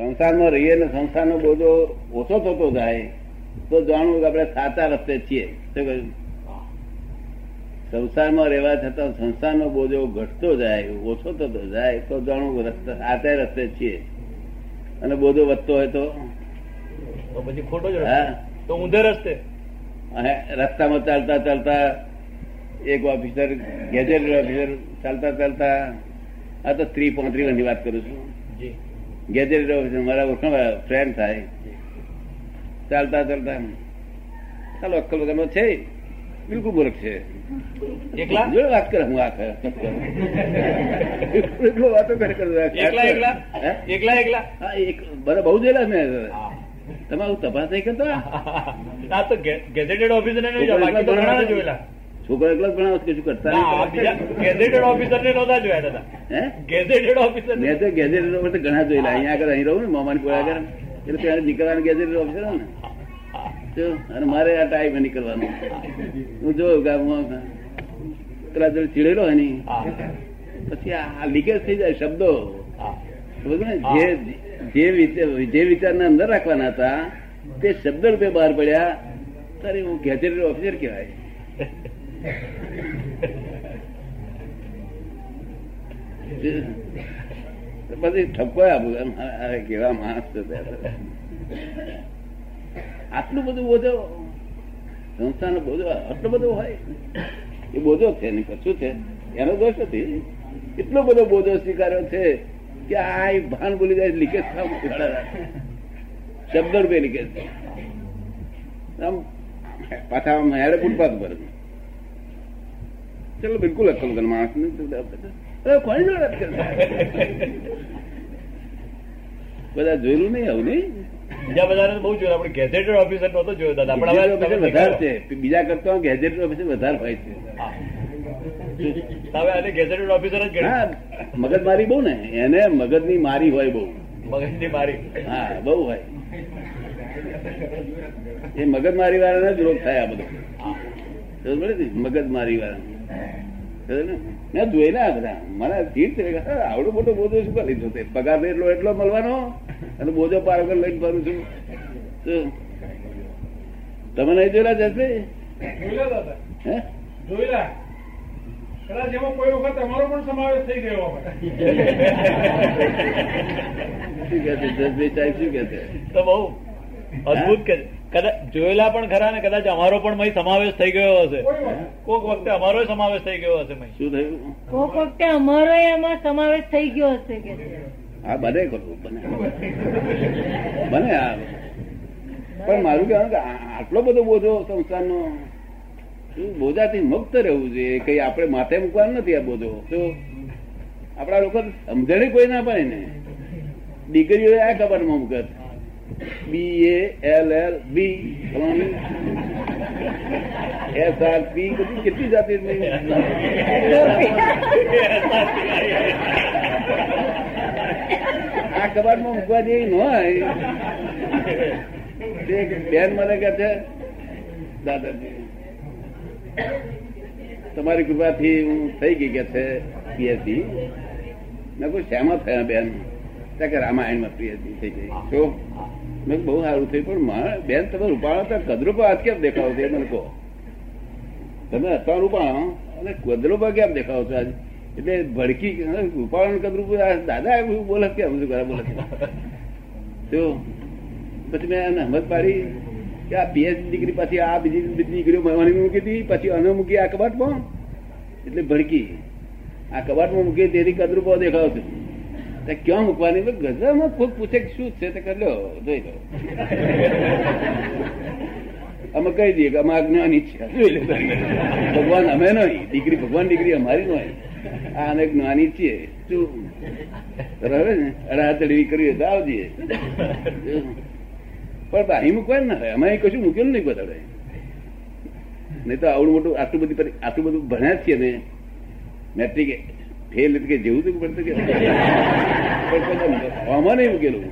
સંસારમાં રહીએ ને સંસારનો બોજો ઓછો થતો જાય તો જાણવું કે આપણે સાચા રસ્તે છીએ? સંસારમાં રહેવા છતાં સંસારનો બોજો ઘટતો જાય ઓછો થતો જાય તો જાણવું રસ્તે સાચા રસ્તે છીએ. અને બોજો વધતો હોય તો? પછી ખોટો હા. તો ઊંધે રસ્તે. અને રસ્તામાં ચાલતા ચાલતા એક ઓફિસર ગેજેટ ઓફિસર ચાલતા ચાલતા આ તો ત્રી પાંત્રી ની વાત કરું છું. જી. ગેજેટ ઓફિસર મારા ઓળખાણ ફ્રેન્ડ થાય. ચાલતા ચાલતા. ચાલો અક્કલ વગરનો છે. બિલકુલ મૂર્ખ છે. એકલા? જો વાત કરે હું આ એટલો વાતો કરે કરું એકલા એકલા? એકલા એકલા? હા એક બરાબર બહુ જેલા મેં. હા. તમારું તપાસ નહીં કરતા? આ તો ગેજેટેડ ઓફિસર ને જોયેલા. છોકરા એકલો જ ભણાવો કશું કરતા? ના, આ બીજા ગેઝેટેડ ઓફિસર ને નહોતા જોયા દાદા. હે? ગેઝેટેડ ઓફિસર મેં તો ગેઝેટેડ ઓફિસર ઘણા જોયેલા. અહીંયા આગળ અહીં રહું ને મામાની પોળા આગળ. એટલે ત્યાં નીકળવાનું ગેઝેટેડ ઓફિસર ને. તો અને મારે આ ટાઈમે નીકળવાનું હું જોઉં હું પેલા જોડે ચીડેલો હોય ને પછી આ લીકેજ થઈ જાય શબ્દો. ને? જે જે વિચાર જે વિચારને અંદર રાખવાના હતા તે શબ્દ રૂપે બહાર પડ્યા. ત્યારે હું ગેઝેટેડ ઓફિસર કહેવાય. પછી ઠપકો આપું એમ, કેવા માણસ છે. આટલું બધું બોજો સંસ્થાનો બોજો આટલો બધો હોય? એ બોજો છે ને કશું છે? એનો દોષ નથી. એટલો બધો બોજો સ્વીકાર્યો છે કે આ ભાન બોલી જાય લીકેજ શબ્દ રૂપે લીકેજ આમ પાછા હેડે ફૂટપાથ પર. ચલો બિલકુલ અક્કલ વગર માણસ ને કોની જોડે બધા જોયેલું નહીં આવું નહીં બીજા બધાને બહુ જોયું આપણે ગેઝેટેડ ઓફિસર જોયો દાદા વધારે છે. બીજા કરતા ગેજેટ ઓફિસર વધારે હોય છે. હા. હવે આને ગેઝેટેડ ઓફિસર જ ગણી. હા મગજમારી બહુ ને. એને મગજની મારી હોય બહુ. મગજની મારી. હા બહુ હોય. એ મગજ મારી વાળાને જ રોગ થાય આ બધો. ને? મગજમારી વાળા? મેં જોયેલા બધા. કે હા, આવડો મોટો બોજો શું કરી લીધો તે? પગાર એટલો એટલો મળવાનો? અને બોજો પાર વગર લઈને ભરું છું. તમે નહીં જોયેલા જશે? હે? જોયેલા. કદાચ એમાં કોઈ વખત અમારો પણ સમાવેશ થઈ ગયો શું કે છે? જસભાઈ સાહેબ શું કે છે? તો બહુ અદભુત કે કદાચ જોયેલા પણ ખરા ને કદાચ અમારો પણ મય સમાવેશ થઈ ગયો હશે. કોક વખતે અમારો સમાવેશ થઈ ગયો હશે મય. શું થયું? કોક વખતે અમારો એમાં સમાવેશ થઈ ગયો હશે કે હા બને બને. બને આ. પણ મારું કહેવાનું કે આટલો બધો બોધો સંસારનો શું બોજાથી મુક્ત રહેવું જોઈએ? કઈ આપણે માથે મૂકવાનું નથી આ બોધો તો આપણા લોકો સમજણી કોઈ ના પાડે ને. દીકરીઓ આ કબાટમાં મૂકે B A L L B S R P બધી કેટલી જાતિ આ કબાટમાં મૂકવા જેવી ન હોય. બેન મને કે છે, દાદાજી, તમારી કૃપાથી હું થઈ ગઈ કે છે પીએચડી મેં કોઈ શેમાં થયા બેન? કે રામાયણમાં પીએચડી થઈ ગઈ. શું મેં બહુ સારું થયું, પણ મારે બેન, તમે રૂપાળા હતા કદરૂપા કેમ દેખાવ છો મને કહો. તમે હતા રૂપાળા અને કદરૂપા કેમ દેખાવ છો આજે? એટલે ભડકી રૂપાળા કદરૂપા દાદા બોલે કેમ શું કરે, બોલે તો પછી મેં હમત પાડી કે આ પીએચડી ડિગ્રી પછી આ બીજી બીજી ડિગ્રીઓ મળવાની મૂકી હતી પછી અને મૂકી આ કબાટમાં. એટલે ભડકી. આ કબાટમાં મૂકી તેથી કદરૂપો દેખાવ છું. ક્યાં મૂકવાની? તો કોઈ પૂછે શું છે તે કર્યો જોઈ લો. અમે કહી દઈએ કે અમે અજ્ઞાની છે. ભગવાન અમે નહીં. ડિગ્રી ભગવાન ડિગ્રી અમારી નહીં. આ અમે જ્ઞાની છીએ. શું? બરાબર ને? અડાતડી કરવી હોય તો આવજે. પણ અહીં મૂકવાનું ના અમે કશું મૂકેલું નહીં બધાડે નહીં તો આવડું મોટું આટલું બધી આટલું બધું ભણ્યા છીએ ને. મેટ્રિક ફેલ એટલે જેવું તો પડતું કે. આમાં નહીં મૂકેલું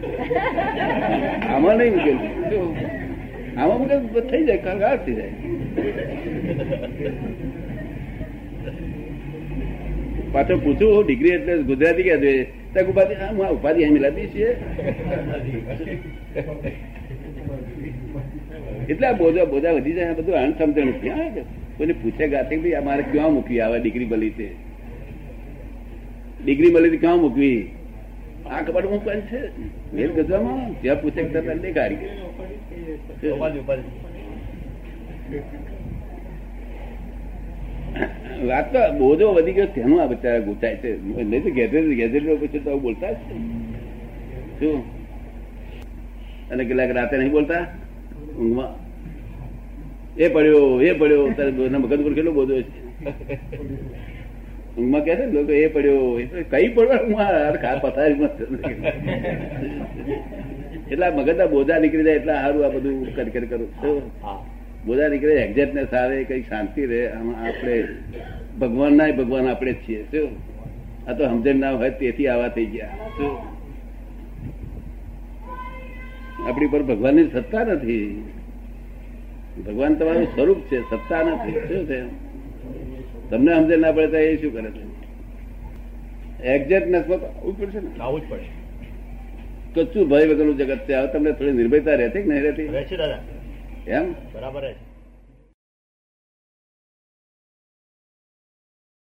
આમાં નહીં મૂકેલું આમાં મૂકે થઈ જાય કંગાળ થઈ જાય. પાછો પૂછું ડિગ્રી એટલે ગુજરાતી કે છે? ત્યાં ઉપાધિ હા ઉપાધિ અહીં મિલાતી છીએ. એટલે બોજા બોધા વધી જાય બધું આણ સમજણ કે કોઈને પૂછે ગાતે ભાઈ અમારે ક્યાં મૂકવી? આવે ડિગ્રી ભલી છે. ડિગ્રી મળી ક્યાં મૂકવી? આ કબાટ મૂકવાની છે. વેલ ગજવામાં ત્યાં પૂછે તરત દેખાડી વાત તો બોધો વધી ગયો તેનું આ બચારા ગોચાય છે. નહીં તો ગેજેટ ગેજેટ પછી તો બોલતા જ શું? અને કેટલાક રાતે નહીં બોલતા? ઊંઘમાં. એ પડ્યો એ પડ્યો. તારે મગજ પર કેટલો બોધો છે? ઊંઘમાં કે છે ને લોકો એ પડ્યો કઈ પડવા એટલા મગજના બોધા નીકળી જાય, એટલા સારું આ બધું કરી. કરી? બોધા નીકળે એક્ઝેક્ટનેસ આવે, કઈ શાંતિ રહે આપણે ભગવાન ના ભગવાન આપણે જ છીએ. શું આ તો સમજણ ના હોય, તેથી આવા થઈ ગયા. શું આપણી પર ભગવાનની સત્તા નથી. ભગવાન તમારું સ્વરૂપ છે, સત્તા નથી. શું છે? તમને સમજણ ના પડે તો એ શું કરે છે? એક્ઝેક્ટનેસમાં તો આવવું પડશે ને? આવું જ પડે કચ્છું ભય વગરનું જગત છે? હવે તમને થોડી નિર્ભયતા રહેતી કે નહીં રહેતી? રહે છે દાદા. એમ? બરાબર છે.